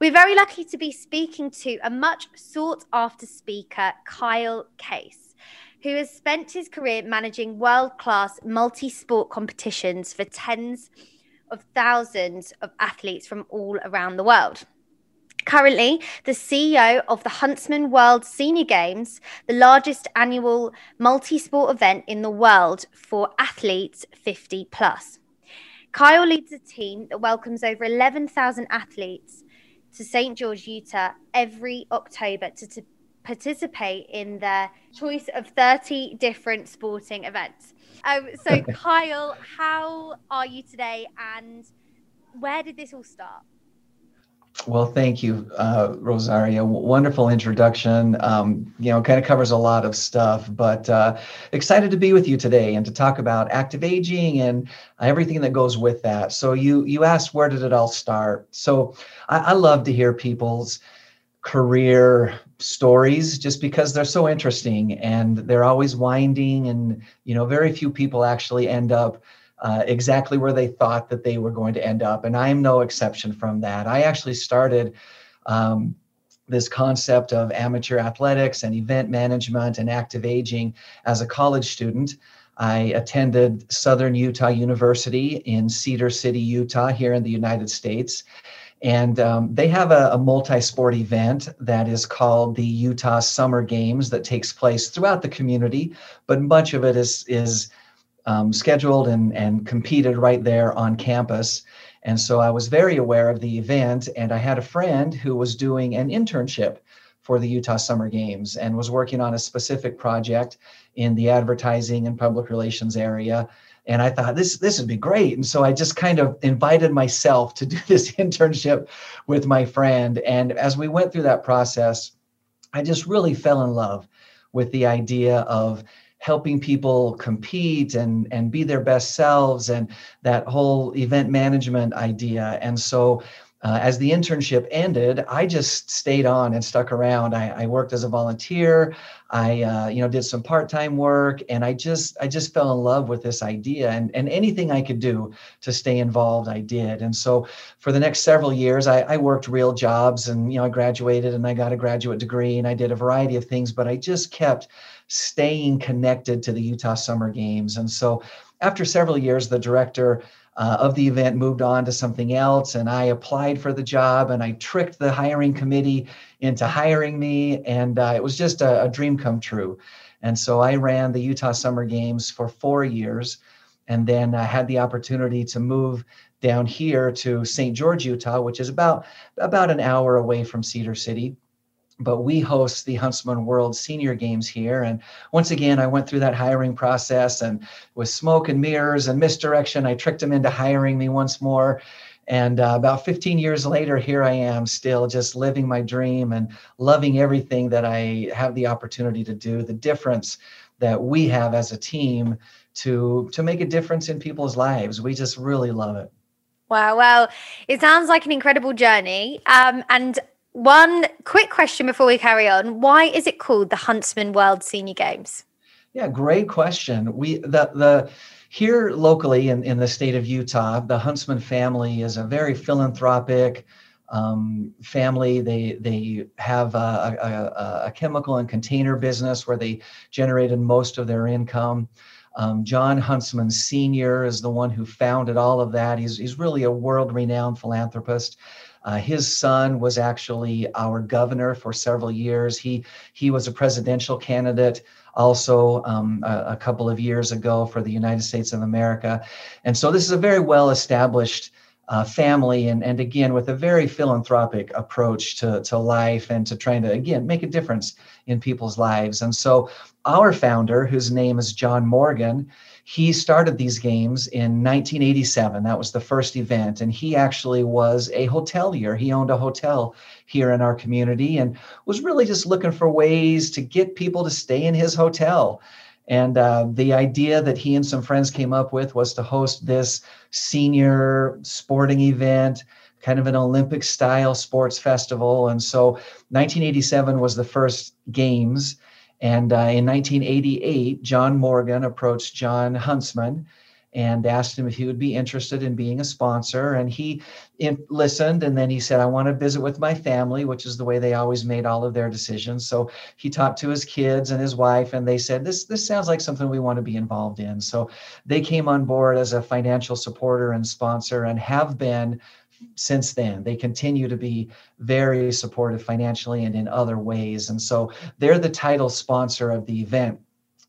We're very lucky to be speaking to a much sought after speaker, Kyle Case, who has spent his career managing world class multi sport competitions for tens of thousands of athletes from all around the world. Currently, the CEO of the Huntsman World Senior Games, the largest annual multi sport event in the world for athletes 50 plus. Kyle leads a team that welcomes over 11,000 athletes to St. George, Utah every October to, to participate in their choice of 30 different sporting events. Um, so, Kyle, how are you today and where did this all start? Well, thank you, uh, Rosaria. Wonderful introduction. Um, you know, kind of covers a lot of stuff, but uh, excited to be with you today and to talk about active aging and everything that goes with that. So, you you asked where did it all start? So, I, I love to hear people's career stories just because they're so interesting and they're always winding, and you know, very few people actually end up uh, exactly where they thought that they were going to end up. And I am no exception from that. I actually started um, this concept of amateur athletics and event management and active aging as a college student. I attended Southern Utah University in Cedar City, Utah, here in the United States. And um, they have a, a multi sport event that is called the Utah Summer Games that takes place throughout the community, but much of it is, is um, scheduled and, and competed right there on campus. And so I was very aware of the event, and I had a friend who was doing an internship for the Utah Summer Games and was working on a specific project in the advertising and public relations area. And I thought this this would be great. And so I just kind of invited myself to do this internship with my friend. And as we went through that process, I just really fell in love with the idea of helping people compete and and be their best selves and that whole event management idea and so uh, as the internship ended, I just stayed on and stuck around. I, I worked as a volunteer. I, uh, you know, did some part-time work, and I just, I just fell in love with this idea. And and anything I could do to stay involved, I did. And so, for the next several years, I, I worked real jobs, and you know, I graduated and I got a graduate degree, and I did a variety of things. But I just kept staying connected to the Utah Summer Games. And so, after several years, the director uh, of the event moved on to something else and i applied for the job and i tricked the hiring committee into hiring me and uh, it was just a, a, dream come true and so i ran the utah summer games for four years and then i had the opportunity to move down here to st george utah which is about about an hour away from cedar city but we host the Huntsman World Senior Games here. And once again, I went through that hiring process and with smoke and mirrors and misdirection, I tricked them into hiring me once more. And uh, about 15 years later, here I am still just living my dream and loving everything that I have the opportunity to do, the difference that we have as a team to, to make a difference in people's lives. We just really love it. Wow, well, it sounds like an incredible journey. Um, and one quick question before we carry on. Why is it called the Huntsman World Senior Games? Yeah, great question. We the the here locally in, in the state of Utah, the Huntsman family is a very philanthropic um, family. They they have a, a, a, chemical and container business where they generated most of their income. Um, John Huntsman Sr. is the one who founded all of that. He's, he's really a world renowned philanthropist. Uh, his son was actually our governor for several years. He he was a presidential candidate also um, a, a, couple of years ago for the United States of America, and so this is a very well established. Uh, family and, and again with a very philanthropic approach to, to life and to trying to again make a difference in people's lives and so our founder whose name is john morgan he started these games in 1987. That was the first event. And he actually was a hotelier. He owned a hotel here in our community and was really just looking for ways to get people to stay in his hotel. And uh, the idea that he and some friends came up with was to host this senior sporting event, kind of an Olympic style sports festival. And so 1987 was the first games. And uh, in 1988, John Morgan approached John Huntsman and asked him if he would be interested in being a sponsor. And he listened and then he said, I want to visit with my family, which is the way they always made all of their decisions. So he talked to his kids and his wife, and they said, This, this sounds like something we want to be involved in. So they came on board as a financial supporter and sponsor and have been since then. They continue to be very supportive financially and in other ways. And so they're the title sponsor of the event.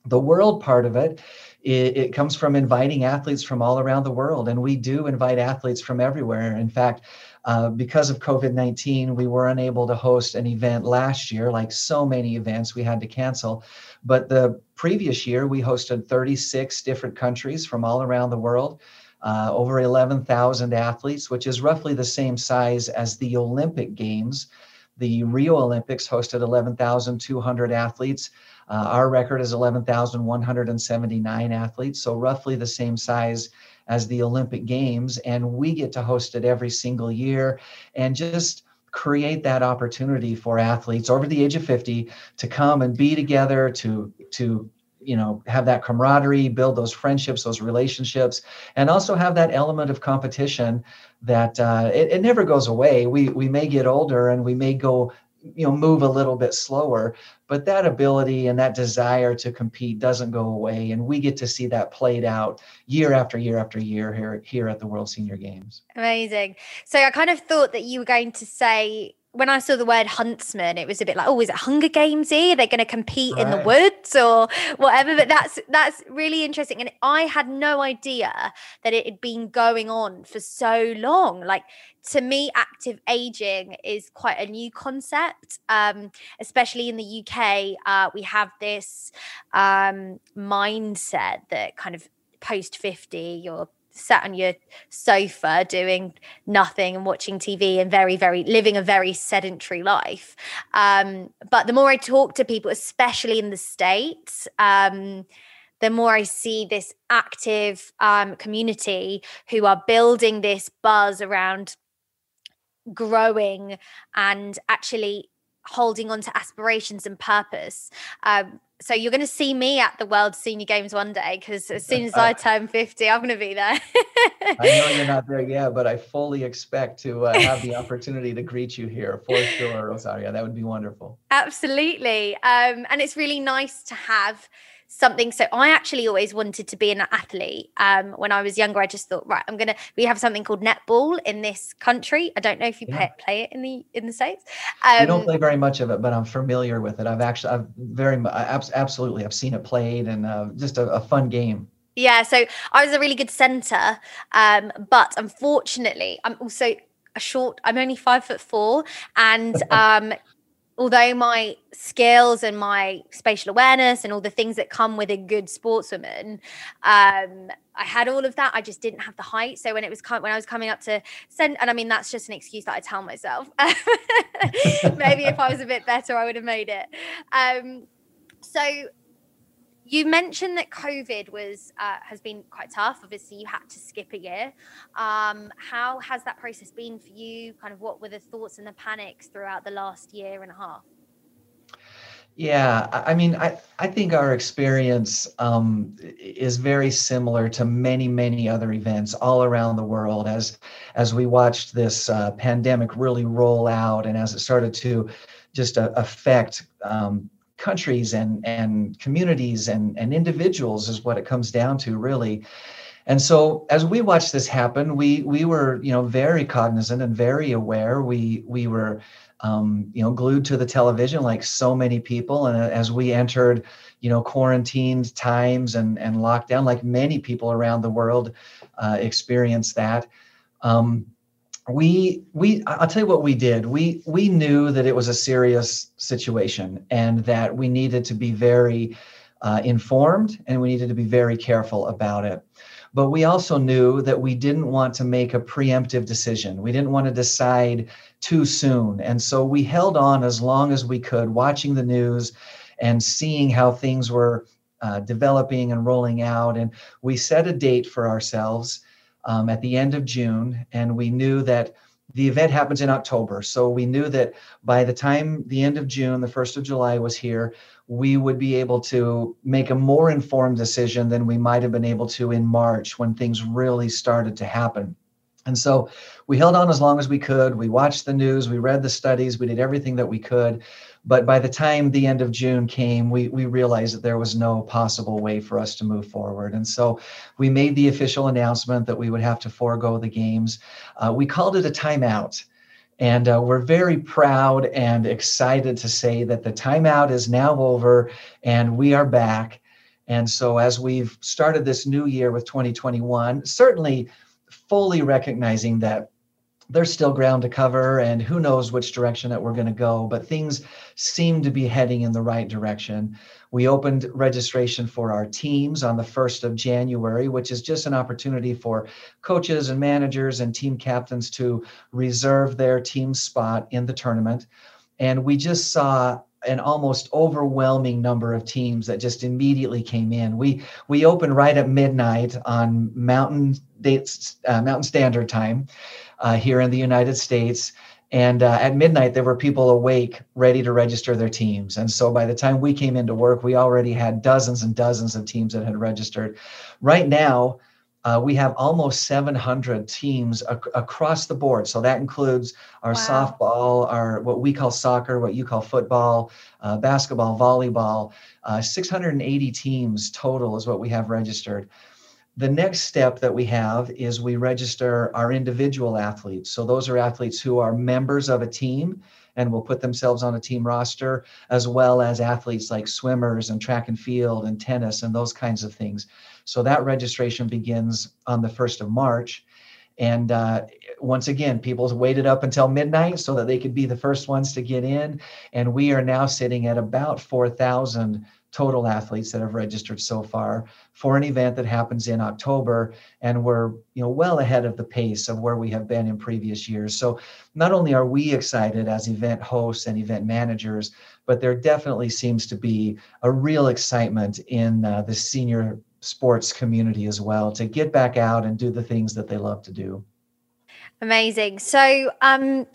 The world part of it it, it comes from inviting athletes from all around the world. And we do invite athletes from everywhere. In fact, uh, because of COVID 19, we were unable to host an event last year, like so many events we had to cancel. But the previous year, we hosted 36 different countries from all around the world. Uh, over 11,000 athletes, which is roughly the same size as the Olympic Games. The Rio Olympics hosted 11,200 athletes. Uh, our record is 11,179 athletes, so roughly the same size as the Olympic Games. And we get to host it every single year and just create that opportunity for athletes over the age of 50 to come and be together, to, to you know have that camaraderie build those friendships those relationships and also have that element of competition that uh, it, it never goes away. We we may get older and we may go you know move a little bit slower but that ability and that desire to compete doesn't go away and we get to see that played out year after year after year here here at the world senior games. Amazing. So i kind of thought that you were going to say when I saw the word huntsman, it was a bit like, oh, is it Hunger Gamesy? Are they going to compete right. in the woods or whatever? But that's that's really interesting, and I had no idea that it had been going on for so long. Like to me, active aging is quite a new concept, um, especially in the UK. Uh, we have this um, mindset that kind of post 50 you're sat on your sofa doing nothing and watching TV and very, very living a very sedentary life. Um, but the more I talk to people, especially in the States, um, the more I see this active um, community who are building this buzz around growing and actually holding on to aspirations and purpose. Um, so you're going to see me at the World Senior Games one day because as soon as I turn 50, I'm going to be there. I know you're not there yet, but I fully expect to uh, have the opportunity to greet you here for sure, Rosaria. That would be wonderful. Absolutely. Um, and it's really nice to have something. So I actually always wanted to be an athlete. Um, when I was younger, I just thought, right, I'm gonna. We have something called netball in this country. I don't know if you yeah. play, play, it in the in the states. Um, we don't play very much of it, but I'm familiar with it. I've actually, I've very, absolutely, I've seen it played, and uh, just a, a fun game. Yeah, so I was a really good center, um, but unfortunately, I'm also a short. I'm only five foot four, and um, although my skills and my spatial awareness and all the things that come with a good sportswoman, um, I had all of that. I just didn't have the height. So when it was when I was coming up to send, and I mean that's just an excuse that I tell myself. Maybe if I was a bit better, I would have made it. Um, so you mentioned that COVID was uh, has been quite tough. Obviously, you had to skip a year. Um, how has that process been for you? Kind of what were the thoughts and the panics throughout the last year and a half? Yeah, I mean, I, I think our experience um, is very similar to many, many other events all around the world as as we watched this uh, pandemic really roll out and as it started to just uh, affect um, countries and and communities and and individuals is what it comes down to really. And so as we watched this happen we we were you know very cognizant and very aware. We we were um, you know glued to the television like so many people. And as we entered you know quarantined times and and lockdown like many people around the world uh, experienced that. Um, we we i'll tell you what we did. We we knew that it was a serious situation and that we needed to be very uh, informed and we needed to be very careful about it. But we also knew that we didn't want to make a preemptive decision. We didn't want to decide too soon. And so we held on as long as we could watching the news and seeing how things were uh, developing and rolling out. And we set a date for ourselves um, at the end of June, and we knew that the event happens in October. So we knew that by the time the end of June, the 1st of July was here, we would be able to make a more informed decision than we might have been able to in March when things really started to happen. And so we held on as long as we could. We watched the news, we read the studies, we did everything that we could. But by the time the end of June came, we, we realized that there was no possible way for us to move forward. And so we made the official announcement that we would have to forego the games. Uh, we called it a timeout. And uh, we're very proud and excited to say that the timeout is now over and we are back. And so, as we've started this new year with 2021, certainly fully recognizing that there's still ground to cover and who knows which direction that we're going to go but things seem to be heading in the right direction. We opened registration for our teams on the 1st of january which is just an opportunity for coaches and managers and team captains to reserve their team spot in the tournament. And we just saw an almost overwhelming number of teams that just immediately came in. We we opened right at midnight on Mountain dates, uh, Mountain Standard Time uh, here in the United States. And uh, at midnight, there were people awake, ready to register their teams. And so by the time we came into work, we already had dozens and dozens of teams that had registered. Right now, uh, we have almost 700 teams ac- across the board. So that includes our wow. softball, our what we call soccer, what you call football, uh, basketball, volleyball. Uh, 680 teams total is what we have registered. The next step that we have is we register our individual athletes. So those are athletes who are members of a team and will put themselves on a team roster, as well as athletes like swimmers and track and field and tennis and those kinds of things. So that registration begins on the 1st of March. And uh, once again, people waited up until midnight so that they could be the first ones to get in. And we are now sitting at about 4,000 total athletes that have registered so far for an event that happens in October and we're you know well ahead of the pace of where we have been in previous years. So not only are we excited as event hosts and event managers but there definitely seems to be a real excitement in uh, the senior sports community as well to get back out and do the things that they love to do Amazing. So, um,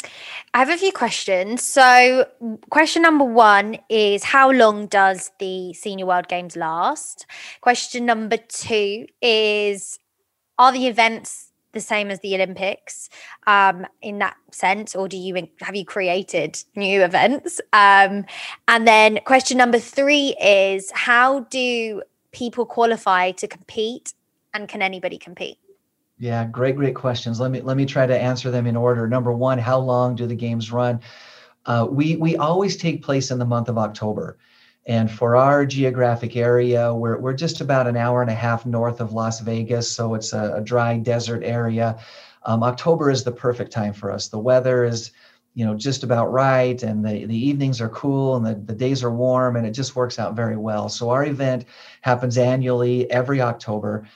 I have a few questions. So, question number one is How long does the Senior World Games last? Question number two is Are the events the same as the Olympics um, in that sense, or do you have you created new events? Um, and then question number three is How do people qualify to compete, and can anybody compete? Yeah, great, great questions. Let me let me try to answer them in order. Number one, how long do the games run? Uh, we we always take place in the month of October, and for our geographic area, we're we're just about an hour and a half north of Las Vegas, so it's a, a dry desert area. Um, October is the perfect time for us. The weather is you know just about right and the, the evenings are cool and the, the days are warm and it just works out very well so our event happens annually every october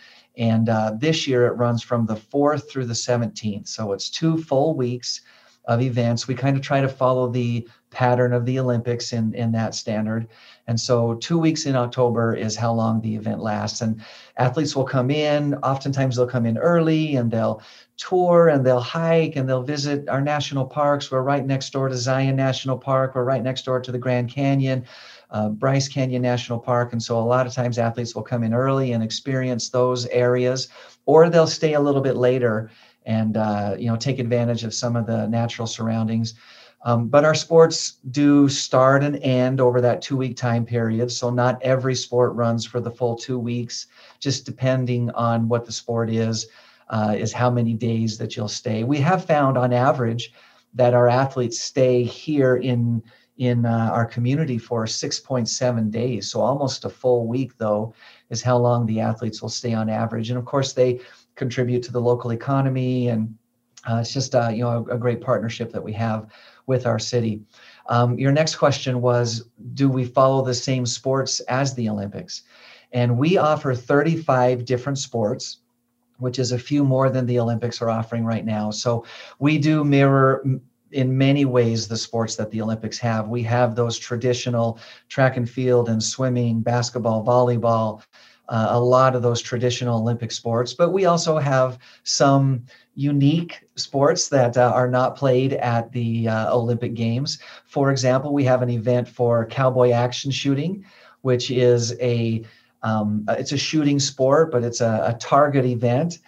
and uh, this year it runs from the 4th through the 17th. So it's two full weeks of events. We kind of try to follow the pattern of the Olympics in, in that standard. And so two weeks in October is how long the event lasts. And athletes will come in, oftentimes they'll come in early and they'll tour and they'll hike and they'll visit our national parks. We're right next door to Zion National Park. We're right next door to the Grand Canyon uh, Bryce Canyon National Park. And so a lot of times athletes will come in early and experience those areas, or they'll stay a little bit later and uh, you know take advantage of some of the natural surroundings. Um, but our sports do start and end over that two week time period. So not every sport runs for the full two weeks, just depending on what the sport is, uh, is how many days that you'll stay. We have found on average that our athletes stay here in in uh, our community for 6.7 days. So almost a full week, though, is how long the athletes will stay on average. And of course, they contribute to the local economy, and uh, it's just uh, you know a, a, great partnership that we have with our city. Um, your next question was, do we follow the same sports as the Olympics? And we offer 35 different sports which is a few more than the Olympics are offering right now. So we do mirror in many ways the sports that the Olympics have. We have those traditional track and field and swimming, basketball, volleyball, uh, a lot of those traditional Olympic sports, but we also have some unique sports that uh, are not played at the uh, Olympic Games. For example, we have an event for cowboy action shooting, which is a um, it's a shooting sport, but it's a, a target event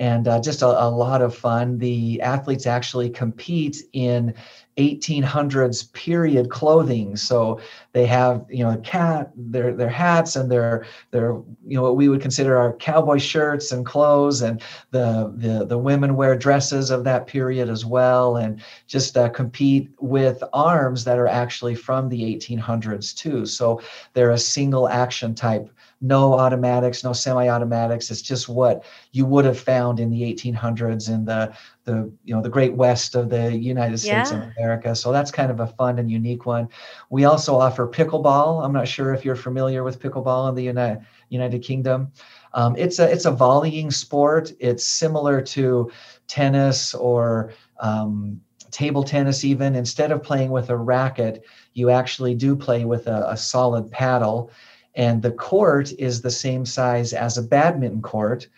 and uh, just a, a, lot of fun. The athletes actually compete in 1800s period clothing. So they have, you know, cat their their hats and their their you know what we would consider our cowboy shirts and clothes, and the the the women wear dresses of that period as well, and just uh, compete with arms that are actually from the 1800s too. So they're a single action type no automatics, no semi-automatics. It's just what you would have found in the 1800s in the the you know the Great West of the United States yeah. of America. So that's kind of a fun and unique one. We also offer pickleball. I'm not sure if you're familiar with pickleball in the United United Kingdom. Um, it's a it's a volleying sport. It's similar to tennis or um, table tennis even instead of playing with a racket you actually do play with a, a solid paddle and the court is the same size as a badminton court,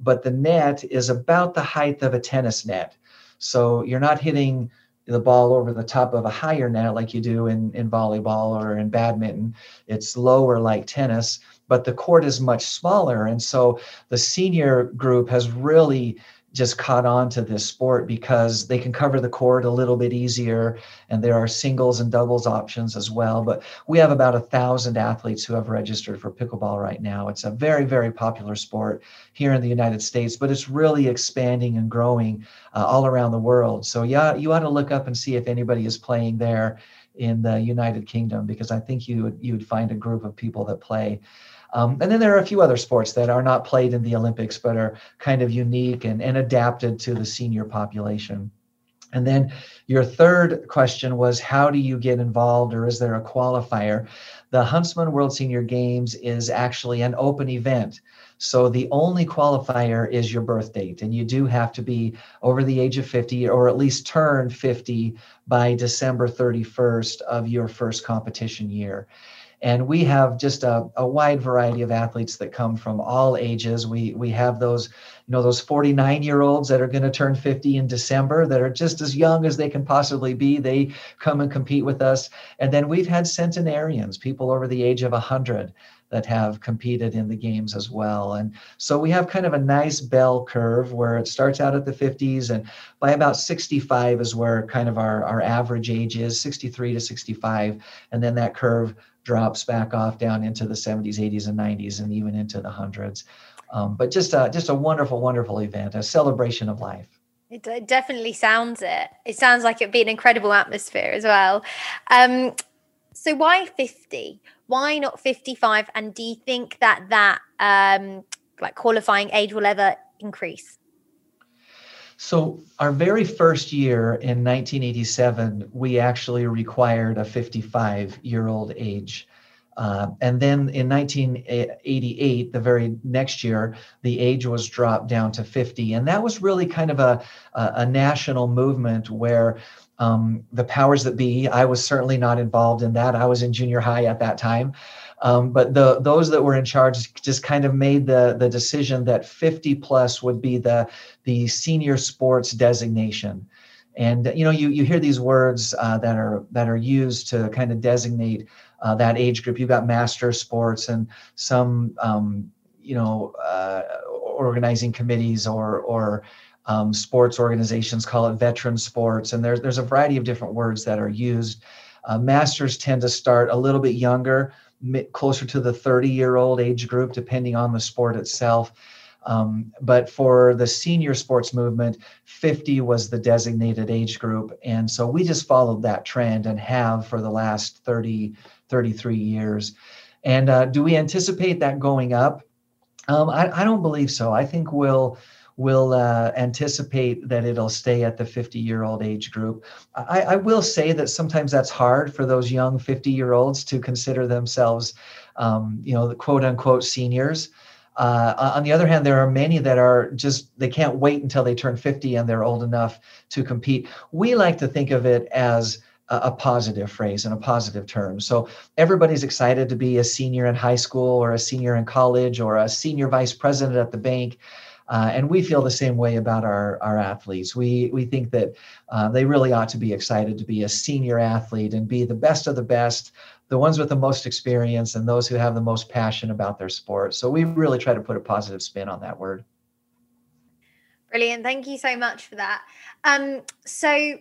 but the net is about the height of a tennis net. So you're not hitting the ball over the top of a higher net like you do in, in volleyball or in badminton. It's lower like tennis, but the court is much smaller. And so the senior group has really just caught on to this sport because they can cover the court a little bit easier and there are singles and doubles options as well. But we have about a thousand athletes who have registered for pickleball right now. It's a very very popular sport here in the united states but it's really expanding and growing uh, all around the world. So yeah you ought to look up and see if anybody is playing there in the united kingdom because i think you would you would find a group of people that play um, and then there are a few other sports that are not played in the Olympics, but are kind of unique and, and adapted to the senior population. And then your third question was how do you get involved or is there a qualifier? The Huntsman World Senior Games is actually an open event. So the only qualifier is your birth date, and you do have to be over the age of 50 or at least turn 50 by December 31st of your first competition year. And we have just a, a wide variety of athletes that come from all ages. We we have those, you know, those 49 year olds that are going to turn 50 in December that are just as young as they can possibly be. They come and compete with us. And then we've had centenarians, people over the age of 100 that have competed in the games as well. And so we have kind of a nice bell curve where it starts out at the 50s and by about 65 is where kind of our, our average age is 63 to 65. And then that curve drops back off down into the 70s, 80s, and 90s, and even into the hundreds. Um, but just a, just a wonderful, wonderful event, a celebration of life. It definitely sounds it. It sounds like it'd be an incredible atmosphere as well. Um, so why 50? Why not 55? And do you think that that um, like qualifying age will ever increase? So, our very first year in 1987, we actually required a 55 year old age. Uh, and then in 1988, the very next year, the age was dropped down to 50. And that was really kind of a, a, a national movement where um, the powers that be, I was certainly not involved in that. I was in junior high at that time. Um, but the those that were in charge just kind of made the the decision that 50 plus would be the the senior sports designation. And you know, you you hear these words uh, that are that are used to kind of designate uh, that age group. You've got master sports and some um, you know uh, organizing committees or or um, sports organizations call it veteran sports, and there's there's a variety of different words that are used. Uh, masters tend to start a little bit younger, closer to the 30 year old age group, depending on the sport itself. Um, but for the senior sports movement, 50 was the designated age group. And so we just followed that trend and have for the last 30, 33 years. And uh, do we anticipate that going up? Um, I, I, don't believe so. I think we'll will uh, anticipate that it'll stay at the 50 year old age group. I, I, will say that sometimes that's hard for those young 50 year olds to consider themselves, um, you know, the quote unquote seniors. Uh, on the other hand, there are many that are just, they can't wait until they turn 50 and they're old enough to compete. We like to think of it as a, a positive phrase and a positive term. So everybody's excited to be a senior in high school or a senior in college or a senior vice president at the bank. Uh, and we feel the same way about our, our athletes. We, we think that uh, they really ought to be excited to be a senior athlete and be the best of the best, the ones with the most experience, and those who have the most passion about their sport. So we really try to put a positive spin on that word. Brilliant. Thank you so much for that. Um, so,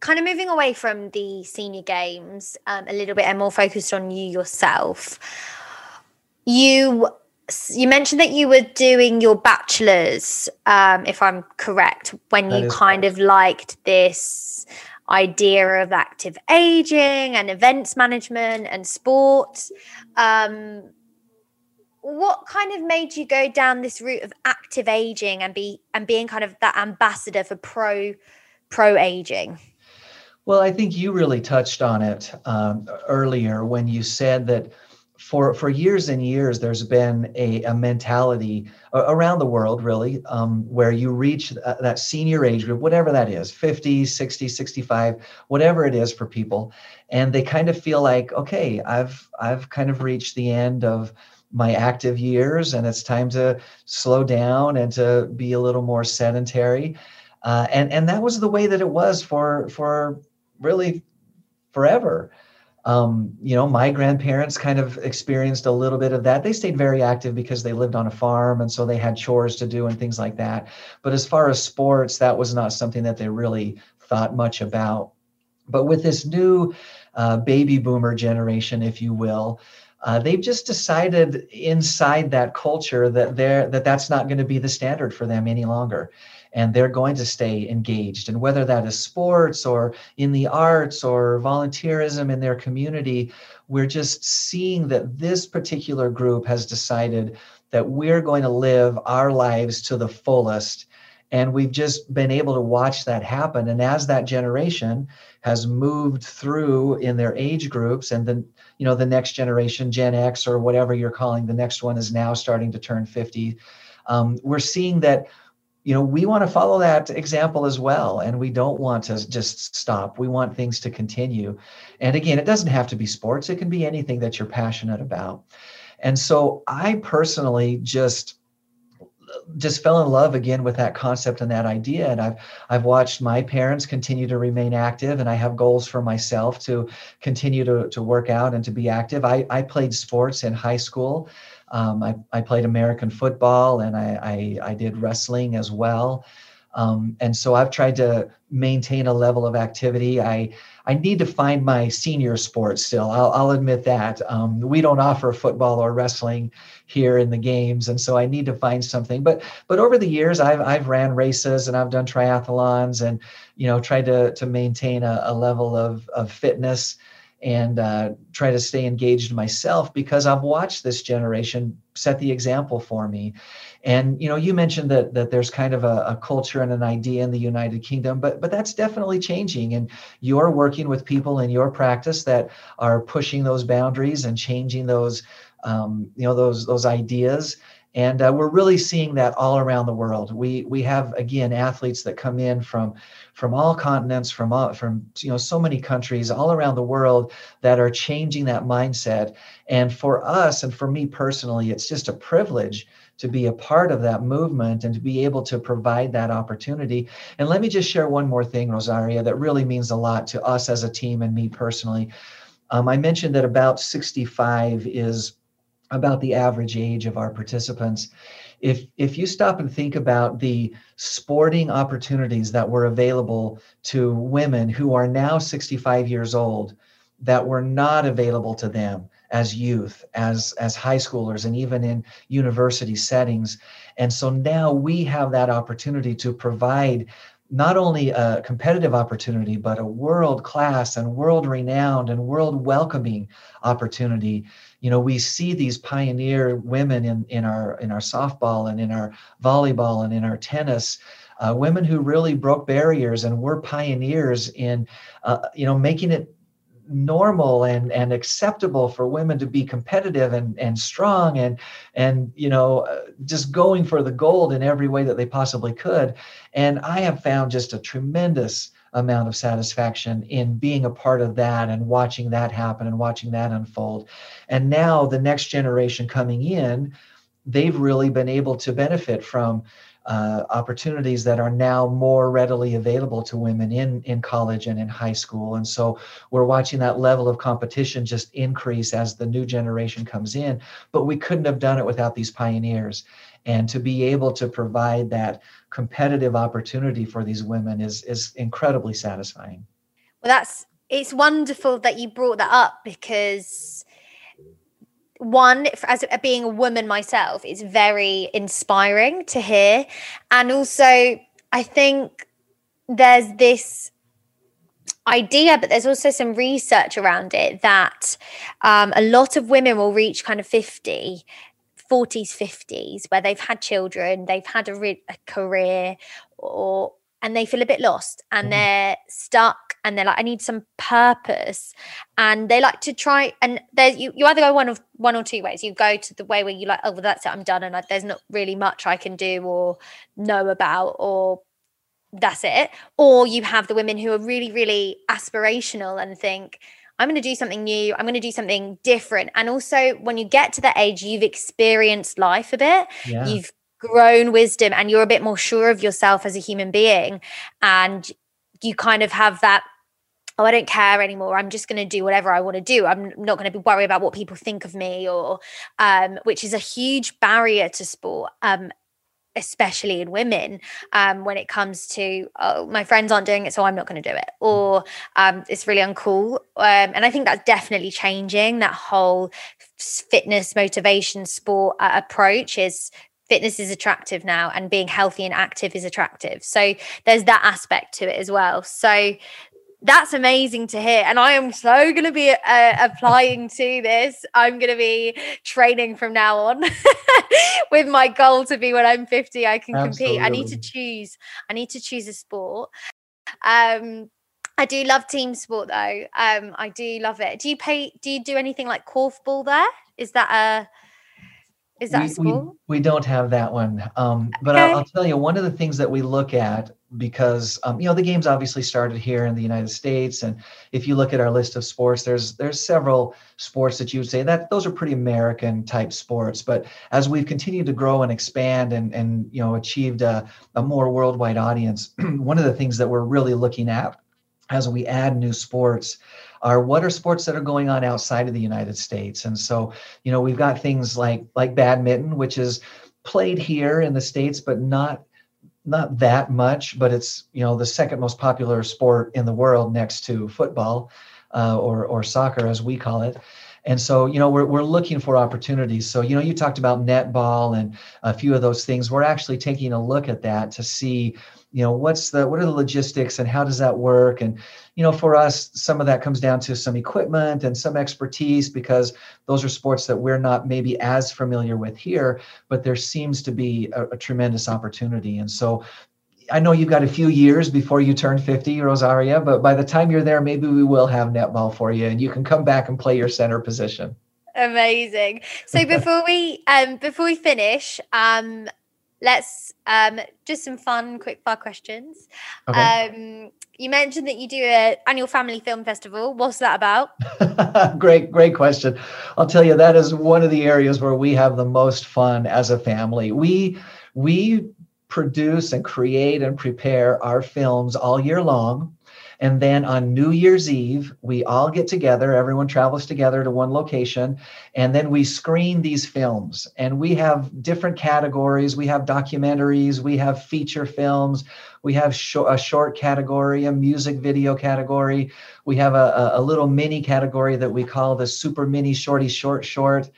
kind of moving away from the senior games um, a little bit and more focused on you yourself. You you mentioned that you were doing your bachelor's, um, if I'm correct, when that you kind correct. of liked this idea of active aging and events management and sports. Um, what kind of made you go down this route of active aging and be and being kind of that ambassador for pro pro aging well i think you really touched on it um, earlier when you said that for for years and years there's been a, a mentality around the world really um, where you reach that senior age group whatever that is 50 60 65 whatever it is for people and they kind of feel like okay i've i've kind of reached the end of my active years and it's time to slow down and to be a little more sedentary uh, and and that was the way that it was for for really forever um, you know my grandparents kind of experienced a little bit of that. They stayed very active because they lived on a farm and so they had chores to do and things like that. But as far as sports that was not something that they really thought much about. But with this new uh, baby boomer generation if you will uh, they've just decided inside that culture that they're that that's not going to be the standard for them any longer and they're going to stay engaged. And whether that is sports or in the arts or volunteerism in their community we're just seeing that this particular group has decided that we're going to live our lives to the fullest. And we've just been able to watch that happen. And as that generation has moved through in their age groups and then you know the next generation gen x or whatever you're calling the next one is now starting to turn 50 um, we're seeing that you know we want to follow that example as well and we don't want to just stop. We want things to continue. And again it doesn't have to be sports. It can be anything that you're passionate about. And so i personally just just fell in love again with that concept and that idea and i've i've watched my parents continue to remain active and i have goals for myself to continue to, to work out and to be active. I, I played sports in high school um, I, I played american football and I, I, I did wrestling as well um, and so I've tried to maintain a level of activity. I I need to find my senior sport still. I'll, I'll admit that. Um, we don't offer football or wrestling here in the games, and so I need to find something. But but over the years, I've I've ran races and I've done triathlons and you know tried to to maintain a, a level of of fitness and uh, try to stay engaged myself because I've watched this generation set the example for me. And you know, you mentioned that that there's kind of a, a, culture and an idea in the United Kingdom, but but that's definitely changing. And you're working with people in your practice that are pushing those boundaries and changing those um, you know those those ideas and uh, we're really seeing that all around the world. We we have again athletes that come in from from all continents, from all, from you know so many countries all around the world that are changing that mindset. And for us, and for me personally, it's just a privilege to be a part of that movement and to be able to provide that opportunity. And let me just share one more thing, Rosaria, that really means a lot to us as a team and me personally. Um, I mentioned that about 65 is about the average age of our participants. If, if you stop and think about the sporting opportunities that were available to women who are now 65 years old that were not available to them as youth, as, as high schoolers, and even in university settings. And so now we have that opportunity to provide not only a competitive opportunity, but a world class and world renowned and world welcoming opportunity. You know we see these pioneer women in in our in our softball and in our volleyball and in our tennis uh, women who really broke barriers and were pioneers in uh, you know making it normal and and acceptable for women to be competitive and and strong and and you know uh, just going for the gold in every way that they possibly could and i have found just a tremendous amount of satisfaction in being a part of that and watching that happen and watching that unfold. And now the next generation coming in, they've really been able to benefit from uh, opportunities that are now more readily available to women in, in college and in high school. And so we're watching that level of competition just increase as the new generation comes in. But we couldn't have done it without these pioneers. And to be able to provide that competitive opportunity for these women is, is incredibly satisfying. Well, that's it's wonderful that you brought that up because one as being a woman myself it's very inspiring to hear and also i think there's this idea but there's also some research around it that um, a lot of women will reach kind of 50 40s 50s where they've had children they've had a, re- a career or and they feel a bit lost and mm-hmm. they're stuck and they're like i need some purpose and they like to try and there's you, you either go one of one or two ways you go to the way where you like oh well that's it i'm done and I, there's not really much i can do or know about or that's it or you have the women who are really really aspirational and think I'm going to do something new. I'm going to do something different. And also, when you get to that age, you've experienced life a bit. Yeah. You've grown wisdom and you're a bit more sure of yourself as a human being and you kind of have that oh i don't care anymore. I'm just going to do whatever i want to do. I'm not going to be worried about what people think of me or um, which is a huge barrier to sport um, especially in women um, when it comes to oh, my friends aren't doing it so i'm not going to do it. Or um, it's really uncool um, and i think that's definitely changing. That whole fitness motivation sport uh, approach is fitness is attractive now and being healthy and active is attractive. So there's that aspect to it as well. So that's amazing to hear. And I am so going to be uh, applying to this. I'm going to be training from now on with my goal to be when I'm 50, I can Absolutely. compete. I need to choose. I need to choose a sport. Um, I do love team sport though. Um, I do love it. Do you pay? Do you do anything like korfball there? Is that a is that we, school? We, we don't have that one. Um, but okay. I'll, I'll, tell you, one of the things that we look at because um, you know the games obviously started here in the United States, and if you look at our list of sports, there's there's several sports that you would say that those are pretty American type sports. But as we've continued to grow and expand and and you know achieved a, a more worldwide audience, one of the things that we're really looking at as we add new sports are what are sports that are going on outside of the United States. And so, you know, we've got things like like badminton, which is played here in the states, but not not that much. But it's you know the second most popular sport in the world next to football uh, or or soccer, as we call it. And so, you know, we're, we're looking for opportunities. So, you know, you talked about netball and a few of those things. We're actually taking a look at that to see, you know what's the what are the logistics and how does that work and you know for us some of that comes down to some equipment and some expertise because those are sports that we're not maybe as familiar with here but there seems to be a, a tremendous opportunity and so I know you've got a few years before you turn 50, Rosaria, but by the time you're there, maybe we will have netball for you and you can come back and play your center position. Amazing. So before we um before we finish, um let's um just some fun quick fire questions okay. um you mentioned that you do an annual family film festival what's that about great great question i'll tell you that is one of the areas where we have the most fun as a family we we produce and create and prepare our films all year long and then on New Year's Eve, we all get together, everyone travels together to one location, and then we screen these films. And we have different categories. We have documentaries, we have feature films, we have sh- a short category, a music video category. We have a, a little mini category that we call the super mini shorty short short.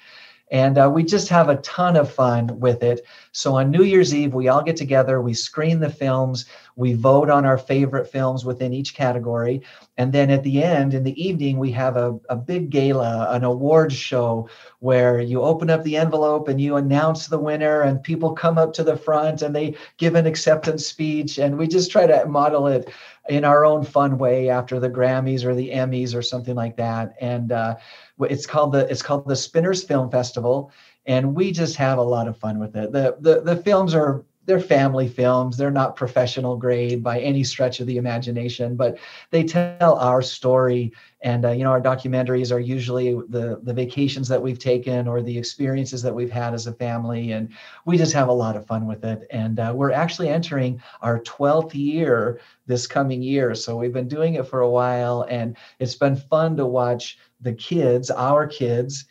And uh, we just have a ton of fun with it. So on New Year's Eve, we all get together, we screen the films, we vote on our favorite films within each category. And then at the end, in the evening, we have a, a big gala, an awards show where you open up the envelope and you announce the winner, and people come up to the front and they give an acceptance speech. And we just try to model it in our own fun way after the Grammys or the Emmys or something like that. And uh, it's called the it's called the Spinners Film Festival, and we just have a lot of fun with it. The the the films are they're family films. They're not professional grade by any stretch of the imagination, but they tell our story. And uh, you know, our documentaries are usually the the vacations that we've taken or the experiences that we've had as a family, and we just have a lot of fun with it. And uh, we're actually entering our 12th year this coming year, so we've been doing it for a while, and it's been fun to watch the kids, our kids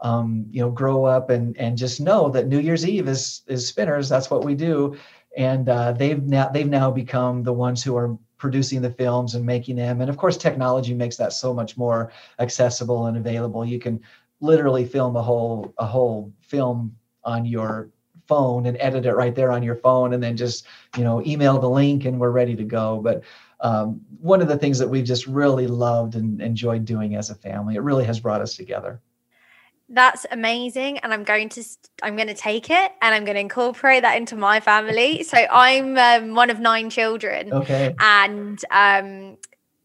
um, you know, grow up and and just know that New Year's Eve is is spinners. That's what we do, and uh, they've now they've now become the ones who are producing the films and making them. And of course, technology makes that so much more accessible and available. You can literally film a whole a whole film on your phone and edit it right there on your phone and then just you know email the link and we're ready to go but um, one of the things that we've just really loved and enjoyed doing as a family it really has brought us together that's amazing and i'm going to i'm going to take it and i'm going to incorporate that into my family. So i'm um, one of nine children okay. and um,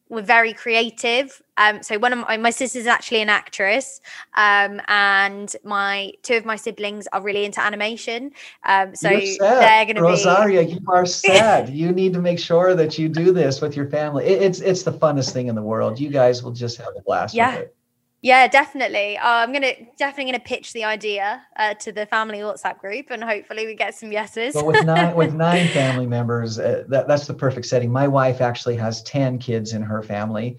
we're very creative. Um, so one of my, my sister's actually an actress um, and my two of my siblings are really into animation. Um, so they're going to be rosaria you are sad. You need to make sure that you do this with your family. It, it's it's the funnest thing in the world. You guys will just have a blast yeah yeah, definitely. Uh, I'm gonna definitely gonna pitch the idea uh, to the family WhatsApp group, and hopefully we get some yeses. Well, with nine with nine family members, uh, that, that's the perfect setting. My wife actually has ten kids in her family,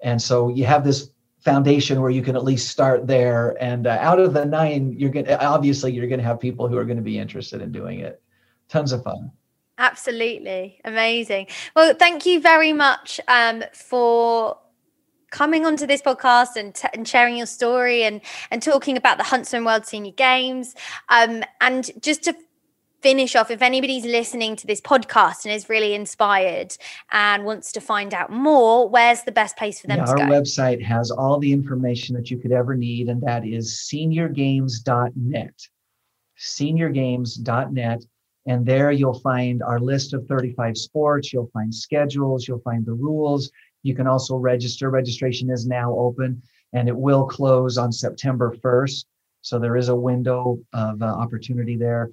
and so you have this foundation where you can at least start there. And uh, out of the nine, you're gonna obviously you're gonna have people who are going to be interested in doing it. Tons of fun. Absolutely amazing. Well, thank you very much um, for coming onto this podcast and, t- and sharing your story and and talking about the Huntsman World Senior Games. Um, and just to finish off, if anybody's listening to this podcast and is really inspired and wants to find out more, where's the best place for them yeah, to go? Our website has all the information that you could ever need, and that is seniorgames.net. Seniorgames.net. And there you'll find our list of 35 sports, you'll find schedules, you'll find the rules, you can also register. Registration is now open and it will close on September 1st. So there is a window of uh, opportunity there.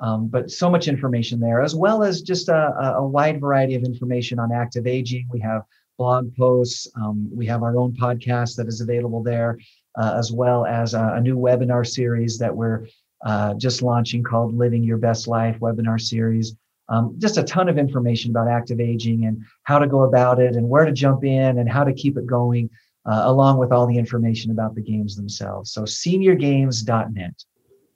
Um, but so much information there, as well as just a, a, wide variety of information on active aging. We have blog posts, um, we have our own podcast that is available there, uh, as well as a, a, new webinar series that we're uh, just launching called Living Your Best Life webinar series um, just a ton of information about active aging and how to go about it and where to jump in and how to keep it going, uh, along with all the information about the games themselves. So, seniorgames.net.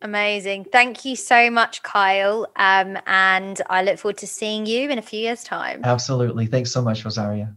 Amazing. Thank you so much, Kyle. Um, and I look forward to seeing you in a few years' time. Absolutely. Thanks so much, Rosaria.